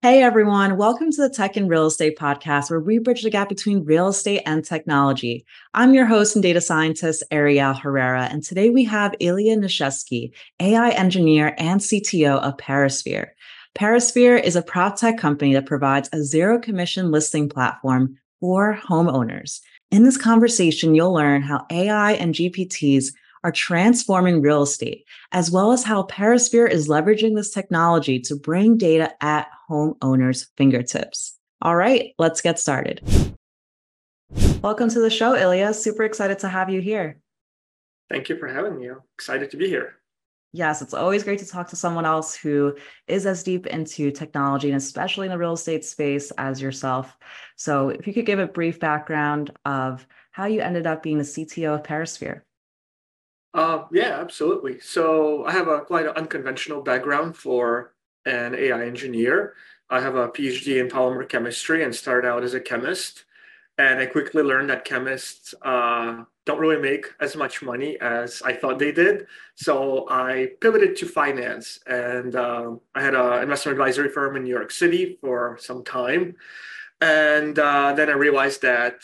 Hey everyone, welcome to the Tech and Real Estate podcast, where we bridge the gap between real estate and technology. I'm your host and data scientist, Ariel Herrera, and today we have Illya Nayshevsky, AI engineer and CTO of Perisphere. Perisphere is a prop tech company that provides a zero commission listing platform for homeowners. In this conversation, you'll learn how AI and GPTs are transforming real estate, as well as how Perisphere is leveraging this technology to bring data at homeowners' fingertips. All right, let's get started. Welcome to the show, Illya. Super excited to have you here. Thank you for having me. I'm excited to be here. Yes, it's always great to talk to someone else who is as deep into technology and especially in the real estate space as yourself. So, if you could give a brief background of how you ended up being the CTO of Perisphere. Uh, yeah, absolutely. So I have a quite an unconventional background for an AI engineer. I have a PhD in polymer chemistry and started out as a chemist. And I quickly learned that chemists uh, don't really make as much money as I thought they did. So I pivoted to finance, and uh, I had an investment advisory firm in New York City for some time. And uh, then I realized that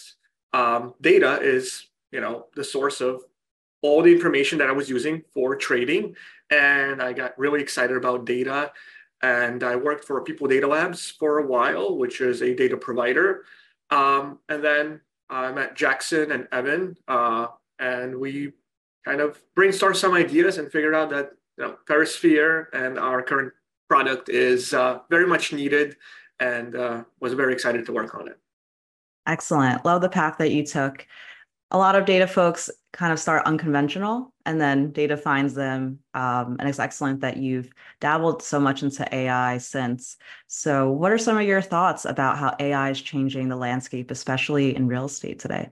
um, data is, you know, the source of all the information that I was using for trading. And I got really excited about data. And I worked for People Data Labs for a while, which is a data provider. Um, and then I met Jackson and Evan, uh, and we kind of brainstormed some ideas and figured out that you know, Perisphere and our current product is uh, very much needed and uh, was very excited to work on it. Excellent. Love the path that you took a lot of data folks kind of start unconventional and then data finds them um, and it's excellent that you've dabbled so much into ai since. So what are some of your thoughts about how ai is changing the landscape especially in real estate today?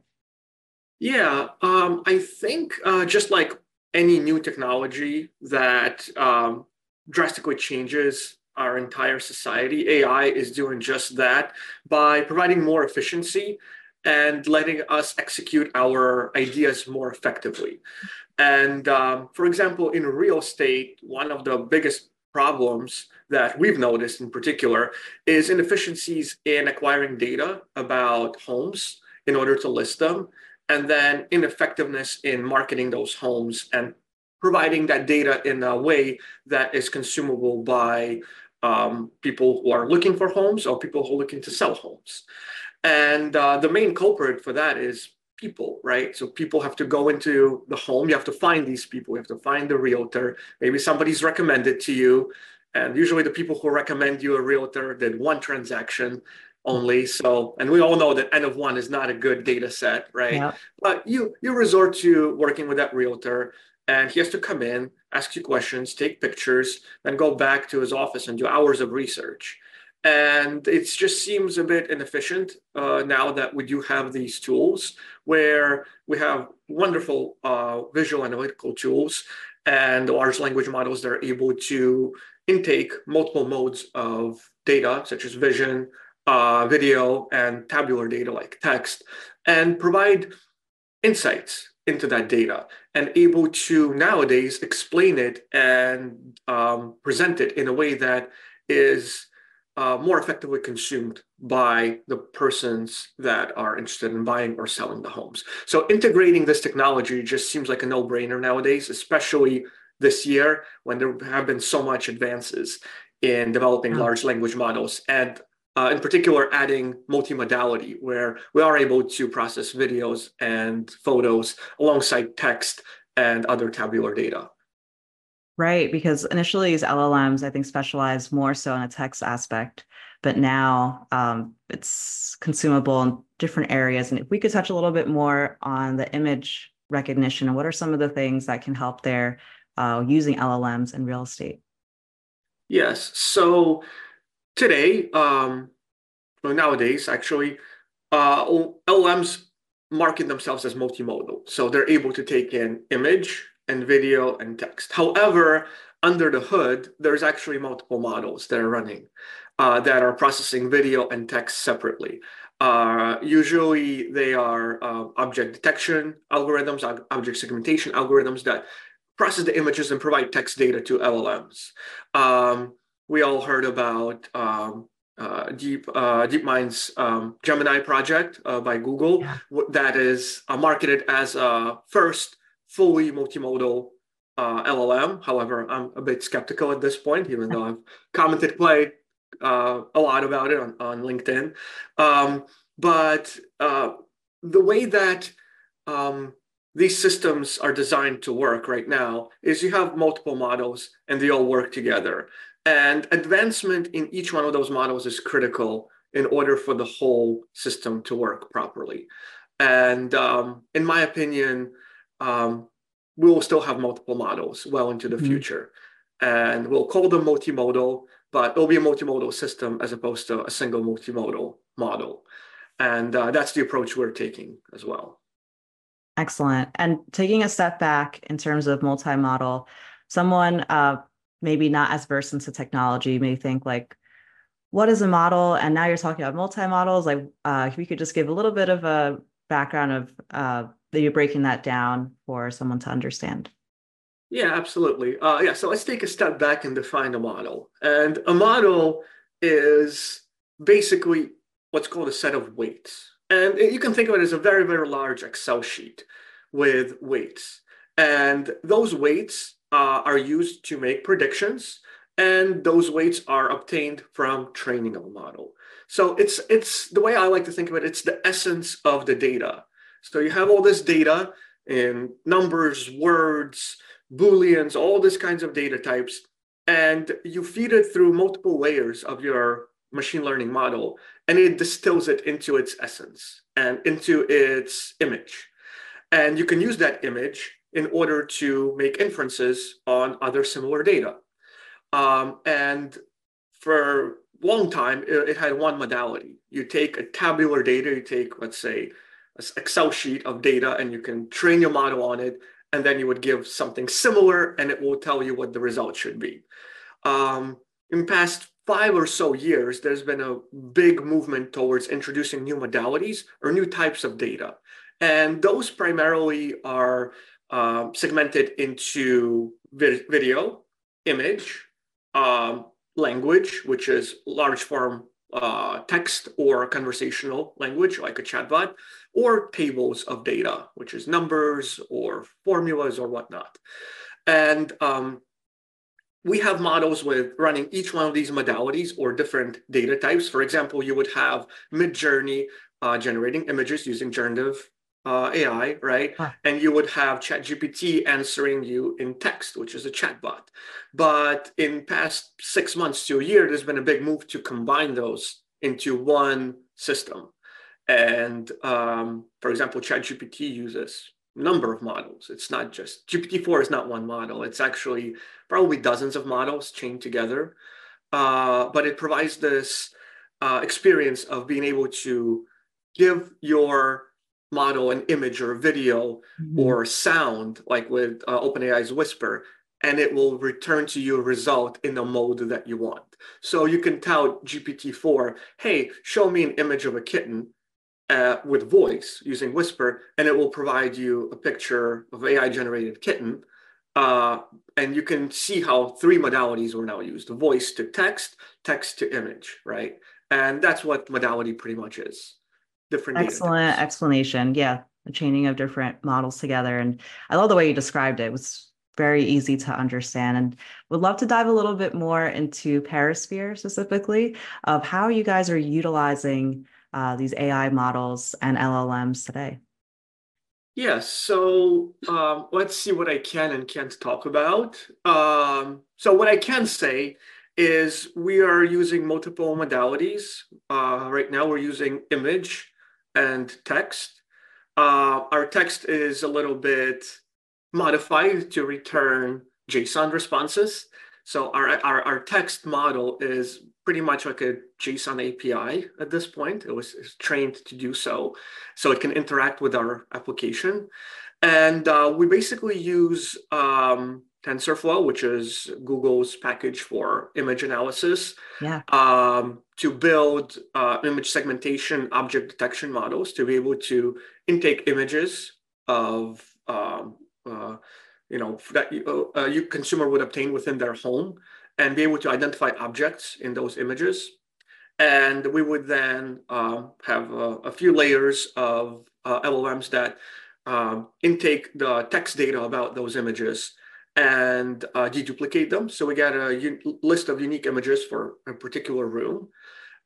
Yeah um, i think uh, just like any new technology that um, drastically changes our entire society ai is doing just that. By providing more efficiency and letting us execute our ideas more effectively. And um, for example, in real estate, one of the biggest problems that we've noticed in particular is inefficiencies in acquiring data about homes in order to list them, and then ineffectiveness in marketing those homes and providing that data in a way that is consumable by um, people who are looking for homes or people who are looking to sell homes. And uh, the main culprit for that is people, right? So people have to go into the home. You have to find these people. You have to find the realtor. Maybe somebody's recommended to you. And usually the people who recommend you a realtor did one transaction only. So, and we all know that N of one is not a good data set, right? Yeah. But you you resort to working with that realtor and he has to come in, ask you questions, take pictures, then go back to his office and do hours of research and it just seems a bit inefficient uh, now that we do have these tools where we have wonderful uh, visual analytical tools and large language models that are able to intake multiple modes of data such as vision uh, video and tabular data like text and provide insights into that data and able to nowadays explain it and um, present it in a way that is uh, more effectively consumed by the persons that are interested in buying or selling the homes. So integrating this technology just seems like a no-brainer nowadays, especially this year when there have been so much advances in developing large language models and uh, in particular adding multimodality where we are able to process videos and photos alongside text and other tabular data. Right, because initially these LLMs, I think, specialize more so in a text aspect, but now um, it's consumable in different areas. And if we could touch a little bit more on the image recognition and what are some of the things that can help there uh, using LLMs in real estate? Yes. So today, um, well, nowadays, actually, uh, LLMs market themselves as multimodal. So they're able to take in image, and video and text. However, under the hood, there's actually multiple models that are running uh, that are processing video and text separately. Uh, usually, they are uh, object detection algorithms, object segmentation algorithms that process the images and provide text data to LLMs. Um, we all heard about um, uh, Deep uh, DeepMind's um, Gemini project uh, by Google yeah. that is uh, marketed as a first fully multimodal uh, LLM. However, I'm a bit skeptical at this point, even though I've commented quite uh, a lot about it on, on LinkedIn. Um, but the way that um, these systems are designed to work right now is you have multiple models and they all work together. And advancement in each one of those models is critical in order for the whole system to work properly. And um, in my opinion, um, we will still have multiple models well into the mm-hmm. future. And we'll call them multimodal, but it'll be a multimodal system as opposed to a single multimodal model. And uh, that's the approach we're taking as well. Excellent. And taking a step back in terms of multimodal, someone uh, maybe not as versed into technology may think like, what is a model? And now you're talking about multi-models. Like, uh, if you could just give a little bit of a background of uh, that you're breaking that down for someone to understand. Yeah, absolutely. Uh, yeah, so let's take a step back and define a model. And a model is basically what's called a set of weights. And you can think of it as a very, very large Excel sheet with weights. And those weights uh, are used to make predictions, and those weights are obtained from training of a model. So it's it's the way I like to think of it. It's the essence of the data. So you have all this data in numbers, words, booleans, all these kinds of data types, and you feed it through multiple layers of your machine learning model, and it distills it into its essence and into its image. And you can use that image in order to make inferences on other similar data. Um, and for a long time, it, it, had one modality. You take a tabular data, you take, let's say, Excel sheet of data, and you can train your model on it, and then you would give something similar, and it will tell you what the result should be. Um, in past five or so years, there's been a big movement towards introducing new modalities or new types of data. And those primarily are um, segmented into vi- video, image, um, language, which is large form uh, text or conversational language like a chatbot, or tables of data, which is numbers or formulas or whatnot. And um, we have models with running each one of these modalities or different data types. For example, you would have Midjourney uh, generating images using generative uh, AI, right? Huh. And you would have ChatGPT answering you in text, which is a chatbot. But in past six months to a year, there's been a big move to combine those into one system. And um, for example, ChatGPT uses number of models. It's not just GPT-4 is not one model. It's actually probably dozens of models chained together. Uh, but it provides this uh, experience of being able to give your model an image or a video mm-hmm. or sound, like with uh, OpenAI's Whisper, and it will return to you a result in the mode that you want. So you can tell GPT-4, hey, show me an image of a kitten uh, with voice using Whisper, and it will provide you a picture of AI-generated kitten. Uh, and you can see how three modalities were now used: voice to text, text to image, right? And that's what modality pretty much is different excellent explanation yeah the chaining of different models together and i love the way you described it. it was very easy to understand and would love to dive a little bit more into perisphere specifically of how you guys are utilizing uh, these ai models and llms today Yes. So um, let's see what I can and can't talk about. Um, so what I can say is we are using multiple modalities. Uh, right now, we're using image and text. Uh, our text is a little bit modified to return JSON responses. So our, our, our text model is pretty much like a JSON API at this point. It was trained to do so, so it can interact with our application. And uh, we basically use um, TensorFlow, which is Google's package for image analysis, yeah. um, to build uh, image segmentation object detection models to be able to intake images of um, uh, you know that you, uh, you consumer would obtain within their home and be able to identify objects in those images And we would then uh, have a, a, few layers of uh, LLMs that um, intake the text data about those images and uh, deduplicate them. So we get a list of unique images for a particular room.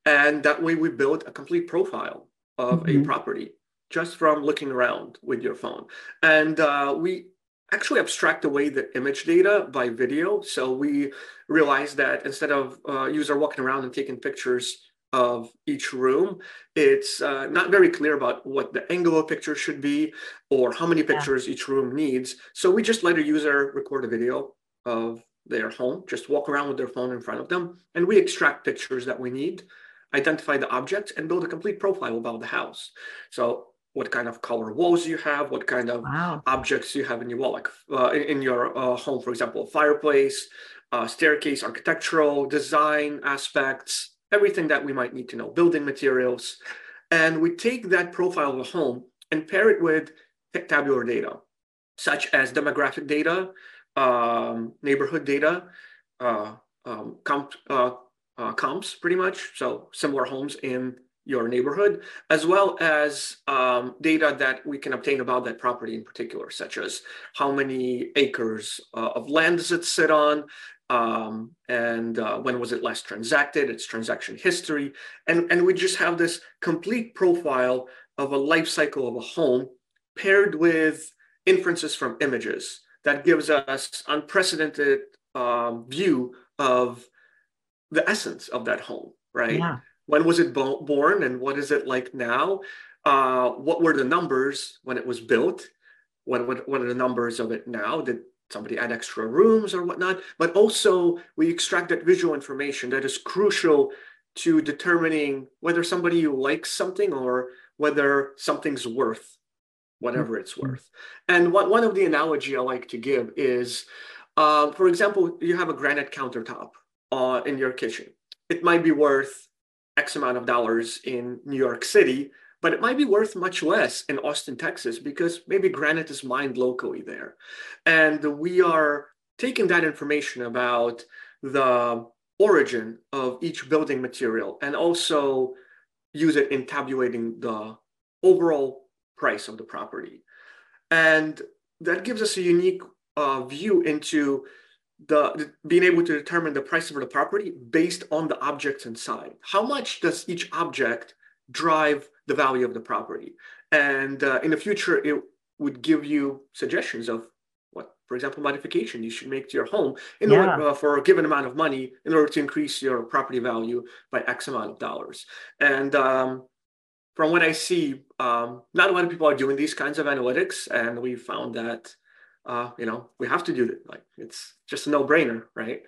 And that way we build a complete profile of mm-hmm. a property just from looking around with your phone. And uh, we actually abstract away the image data by video. So we realized that instead of uh, user walking around and taking pictures of each room, it's uh, not very clear about what the angle of picture should be or how many pictures yeah. each room needs. So we just let a user record a video of their home, just walk around with their phone in front of them, and we extract pictures that we need, identify the objects, and build a complete profile about the house. So what kind of color walls you have, what kind of wow. objects you have in your wall, like uh, in, in, your uh, home, for example, fireplace, uh, staircase, architectural design aspects, everything that we might need to know, building materials. And we take that profile of a home and pair it with tabular data, such as demographic data, um, neighborhood data, uh, um, comp, uh, uh, comps pretty much, so similar homes in your neighborhood, as well as um, data that we can obtain about that property in particular, such as how many acres uh, of land does it sit on, um, and uh, when was it last transacted, its transaction history, and, and we just have this complete profile of a life cycle of a home paired with inferences from images that gives us unprecedented um, view of the essence of that home, right? Yeah when was it bo- born and what is it like now? Uh, what were the numbers when it was built? What, what, what are the numbers of it now? Did somebody add extra rooms or whatnot? But also, we extract that visual information that is crucial to determining whether somebody likes something or whether something's worth whatever it's mm-hmm. worth. And what, one of the analogy I like to give is, uh, for example, you have a granite countertop uh, in your kitchen. It might be worth X amount of dollars in New York City, but it might be worth much less in Austin, Texas, because maybe granite is mined locally there. And we are taking that information about the origin of each building material and also use it in tabulating the overall price of the property. And that gives us a unique uh, view into the being able to determine the price of the property based on the objects inside. How much does each object drive the value of the property? And uh, in the future, it would give you suggestions of what, for example, modification you should make to your home in yeah. order uh, for a given amount of money in order to increase your property value by X amount of dollars. And um, from what I see, um, not a lot of people are doing these kinds of analytics, and we found that uh, you know, we have to do it. Like it's just a no brainer, right?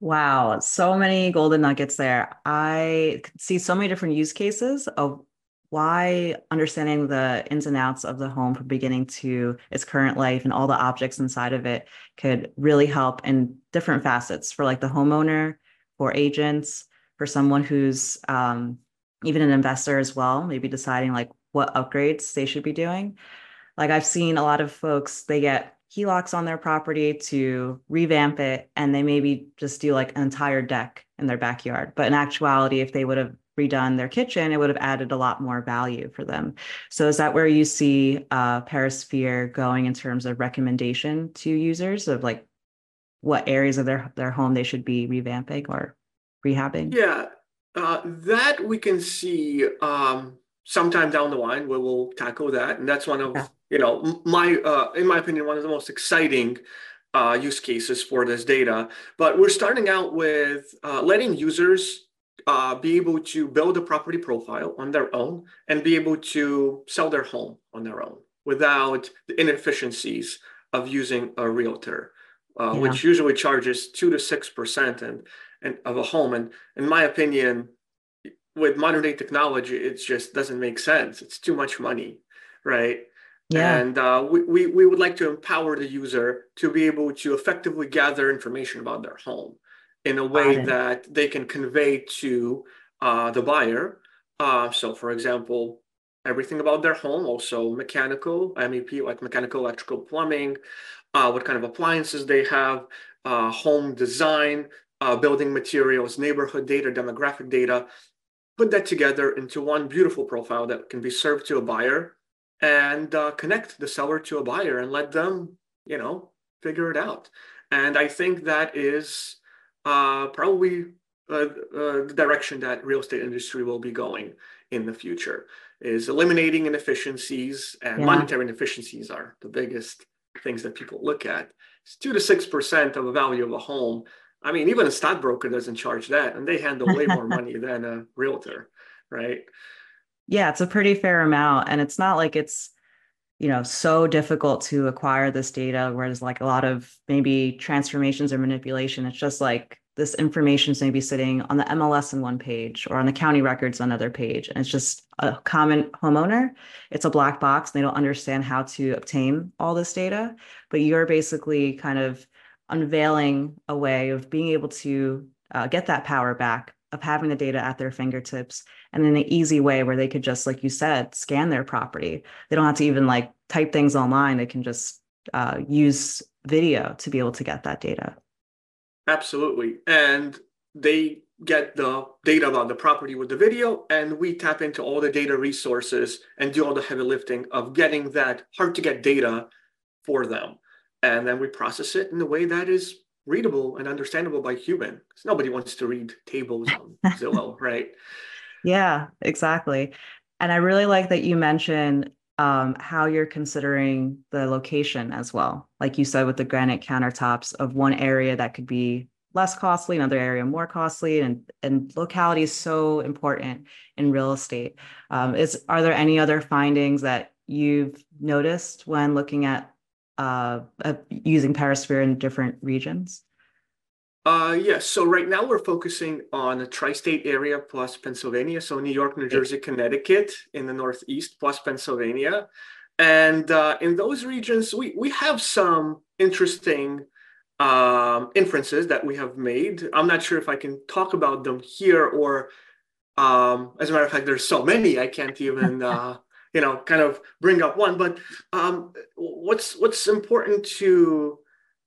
Wow, so many golden nuggets there. I see so many different use cases of why understanding the ins and outs of the home from beginning to its current life and all the objects inside of it could really help in different facets for like the homeowner, for agents, for someone who's um, even an investor as well, maybe deciding like what upgrades they should be doing. Like I've seen a lot of folks, they get HELOCs on their property to revamp it and they maybe just do like an entire deck in their backyard. But in actuality, if they would have redone their kitchen, it would have added a lot more value for them. So is that where you see uh, Perisphere going in terms of recommendation to users of like what areas of their their home they should be revamping or rehabbing? Yeah, uh, that we can see um, sometime down the line we will tackle that, and that's one of yeah you know, my uh, in my opinion, one of the most exciting uh, use cases for this data. But we're starting out with uh, letting users uh, be able to build a property profile on their own and be able to sell their home on their own without the inefficiencies of using a realtor, uh, yeah. which usually charges two to six percent and and of a home. And in my opinion, with modern day technology, it just doesn't make sense. It's too much money, right? Yeah. And uh, we, we, we would like to empower the user to be able to effectively gather information about their home in a way that they can convey to uh, the buyer. Uh, so, for example, everything about their home, also mechanical, MEP, like mechanical, electrical, plumbing, uh, what kind of appliances they have, uh, home design, uh, building materials, neighborhood data, demographic data, put that together into one beautiful profile that can be served to a buyer and uh, connect the seller to a buyer and let them, you know, figure it out. And I think that is uh, probably uh, uh, the direction that real estate industry will be going in the future is eliminating inefficiencies and yeah. monetary inefficiencies are the biggest things that people look at. It's two to six percent of the value of a home. I mean, even a stockbroker doesn't charge that, and they handle way more money than a realtor, right? Yeah, it's a pretty fair amount, and it's not like it's you know so difficult to acquire this data where there's like a lot of maybe transformations or manipulation it's just like this information is maybe sitting on the MLS in one page or on the county records on another page. And it's just a common homeowner. It's a black box. And they don't understand how to obtain all this data. But you're basically kind of unveiling a way of being able to uh, get that power back of having the data at their fingertips and in an easy way where they could just like you said scan their property they don't have to even like type things online they can just uh, use video to be able to get that data Absolutely. And they get the data about the property with the video, and we tap into all the data resources and do all the heavy lifting of getting that hard to get data for them. And then we process it in a way that is readable and understandable by human. Because nobody wants to read tables on Zillow, right? Yeah, exactly. And I really like that you mentioned um, how you're considering the location as well. Like you said, with the granite countertops of one area that could be less costly, another area more costly, and and locality is so important in real estate. Um, is are there any other findings that you've noticed when looking at uh, uh, using Perisphere in different regions? Uh, yes. So right now we're focusing on the tri-state area plus Pennsylvania. So New York, New Jersey, Connecticut in the Northeast plus Pennsylvania. And uh, in those regions, we, we have some interesting um, inferences that we have made. I'm not sure if I can talk about them here or, um, as a matter of fact, there's so many I can't even, uh, you know, kind of bring up one. But um, what's what's important to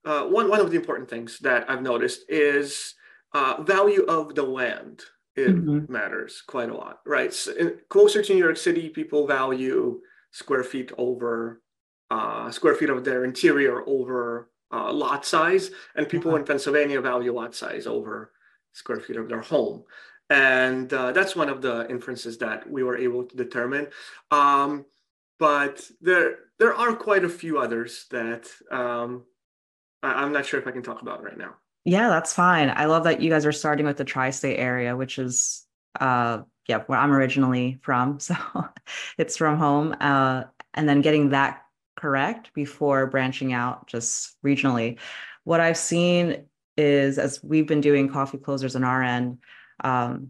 uh, one, one of the important things that I've noticed is uh, value of the land. It mm-hmm. matters quite a lot, right? So in, closer to New York City, people value square feet over uh, square feet of their interior over uh, lot size, and people in Pennsylvania value lot size over square feet of their home. And uh, that's one of the inferences that we were able to determine. Um, but there, there are quite a few others that um, I'm not sure if I can talk about right now. Yeah, that's fine. I love that you guys are starting with the tri-state area, which is uh yeah, where I'm originally from. So it's from home. Uh and then getting that correct before branching out just regionally. What I've seen is as we've been doing coffee closers on our end, um,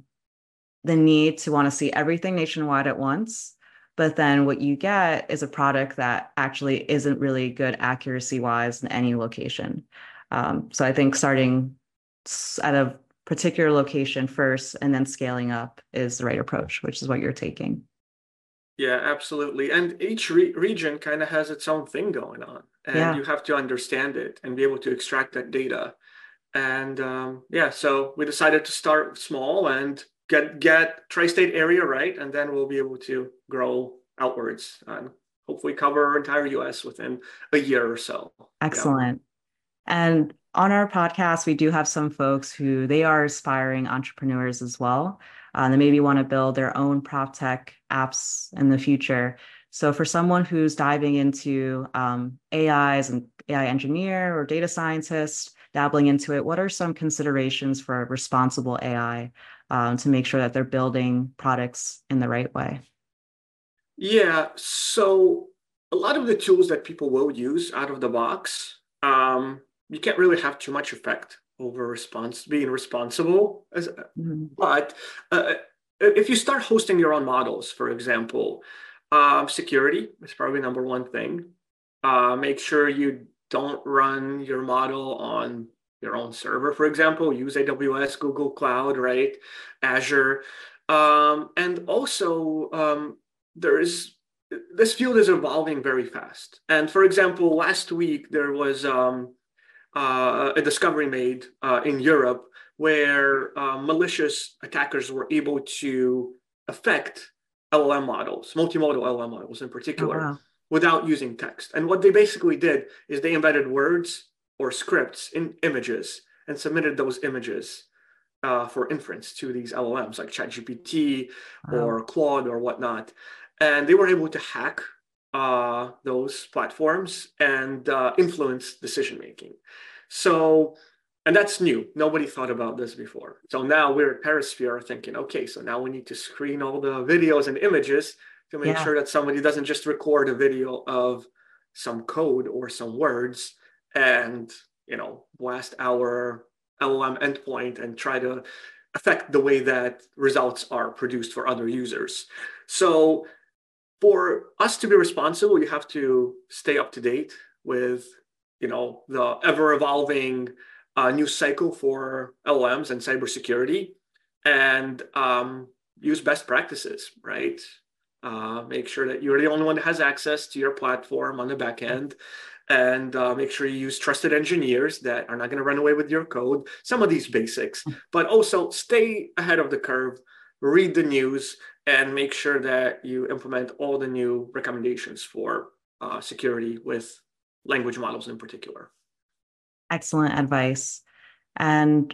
the need to want to see everything nationwide at once but then what you get is a product that actually isn't really good accuracy wise in any location. Um, so I think starting at a particular location first and then scaling up is the right approach, which is what you're taking. Yeah, absolutely. And each re- region kind of has its own thing going on, and yeah. you have to understand it and be able to extract that data. And um, yeah, so we decided to start small and get get tri-state area right, and then we'll be able to grow outwards and hopefully cover our entire US within a year or so. Excellent. Yeah. And on our podcast, we do have some folks who they are aspiring entrepreneurs as well. Uh, they maybe want to build their own prop tech apps in the future. So for someone who's diving into um, AIs and AI engineer or data scientist, dabbling into it, what are some considerations for responsible AI um, to make sure that they're building products in the right way? Yeah. So a lot of the tools that people will use out of the box, um, you can't really have too much effect over response being responsible. As, mm-hmm. But uh, if you start hosting your own models, for example, um, security is probably number one thing. Uh, make sure you don't run your model on your own server, for example. Use AWS, Google Cloud, right? Azure. Um, and also um, there is this field is evolving very fast. And for example, last week there was um, uh, a discovery made uh, in Europe where uh, malicious attackers were able to affect LLM models, multimodal LLM models in particular, oh, wow. Without using text. And what they basically did is they embedded words or scripts in images and submitted those images uh, for inference to these LLMs like ChatGPT wow. or Claude or whatnot. And they were able to hack uh, those platforms and uh, influence decision making. So and that's new. Nobody thought about this before. So now we're at Perisphere thinking, okay, so now we need to screen all the videos and images to make yeah. sure that somebody doesn't just record a video of some code or some words and you know blast our LLM endpoint and try to affect the way that results are produced for other users. So for us to be responsible, you have to stay up to date with you know the ever evolving uh, new cycle for LLMs and cybersecurity and um, use best practices, right? Uh, make sure that you're the only one that has access to your platform on the back end. And uh, make sure you use trusted engineers that are not going to run away with your code. Some of these basics. Hmm. but also stay ahead of the curve read the news and make sure that you implement all the new recommendations for uh, security with language models in particular. Excellent advice. And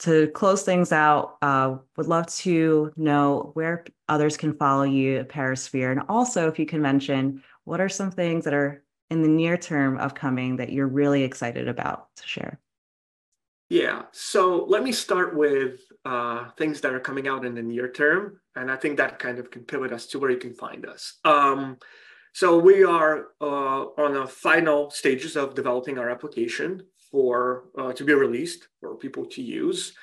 to close things out, uh, would love to know where others can follow you at Perisphere. And also, if you can mention what are some things that are in the near term upcoming that you're really excited about to share? Yeah, so let me start with uh, things that are coming out in the near term. And I think that kind of can pivot us to where you can find us. Um, so we are uh, on the final stages of developing our application for uh, to be released for people to use.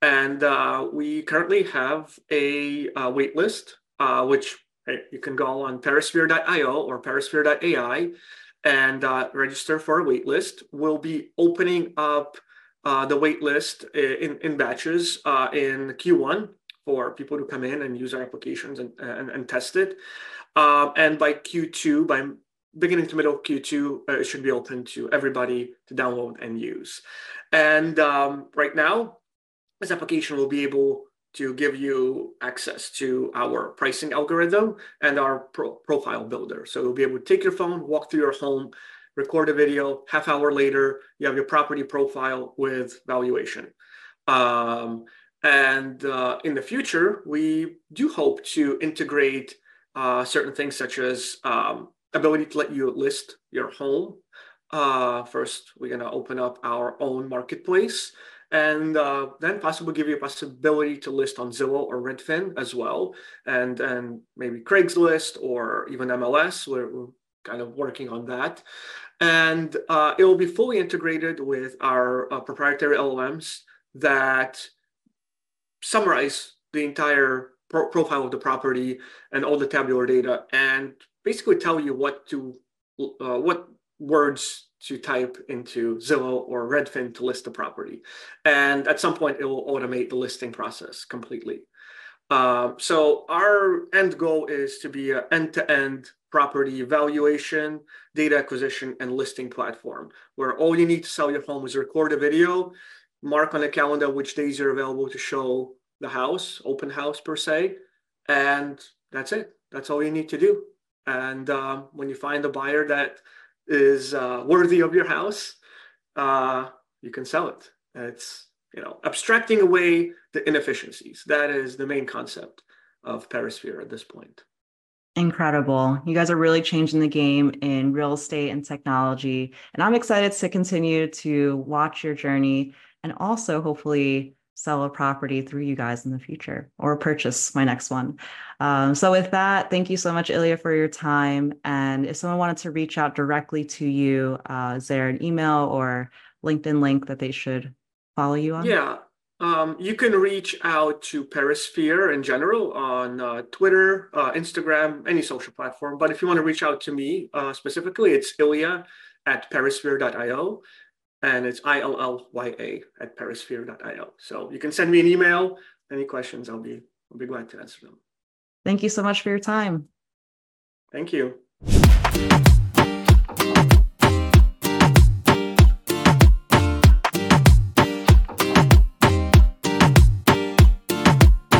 And uh, we currently have a, a wait list, uh, which hey, you can go on perisphere.io or perisphere.ai and uh, register for a wait list. We'll be opening up uh, the wait list in, in batches uh, in Q1 for people to come in and use our applications and, and, and test it. Um, and by Q2, by beginning to middle Q2, uh, it should be open to everybody to download and use. And um, right now, this application will be able to give you access to our pricing algorithm and our pro- profile builder. So you'll be able to take your phone, walk through your home, record a video, half hour later, you have your property profile with valuation. Um, and uh, in the future, we do hope to integrate uh, certain things such as um, ability to let you list your home. Uh, first, we're going to open up our own marketplace and uh, then possibly give you a possibility to list on Zillow or Redfin as well, and and maybe Craigslist or even MLS. We're, we're kind of working on that, and uh, it will be fully integrated with our uh, proprietary LLMs that summarize the entire pro- profile of the property and all the tabular data and basically tell you what to uh, what words to type into Zillow or Redfin to list the property. And at some point, it will automate the listing process completely. Uh, so our end goal is to be an end-to-end property evaluation, data acquisition, and listing platform, where all you need to sell your home is record a video, mark on a calendar which days you're available to show the house, open house per se, and that's it. That's all you need to do. And um, when you find a buyer that is uh, worthy of your house, uh, you can sell it. It's you know abstracting away the inefficiencies. That is the main concept of Perisphere at this point. Incredible. You guys are really changing the game in real estate and technology. And I'm excited to continue to watch your journey and also hopefully sell a property through you guys in the future or purchase my next one. Um, so, with that, thank you so much, Illya, for your time. And if someone wanted to reach out directly to you, uh, is there an email or LinkedIn link that they should follow you on? Yeah. Um, you can reach out to Perisphere in general on uh, Twitter, uh, Instagram, any social platform. But if you want to reach out to me uh, specifically, it's Illya at perisphere.io and it's I-L-L-Y-A at perisphere.io. So you can send me an email. Any questions, I'll be I'll be glad to answer them. Thank you so much for your time. Thank you.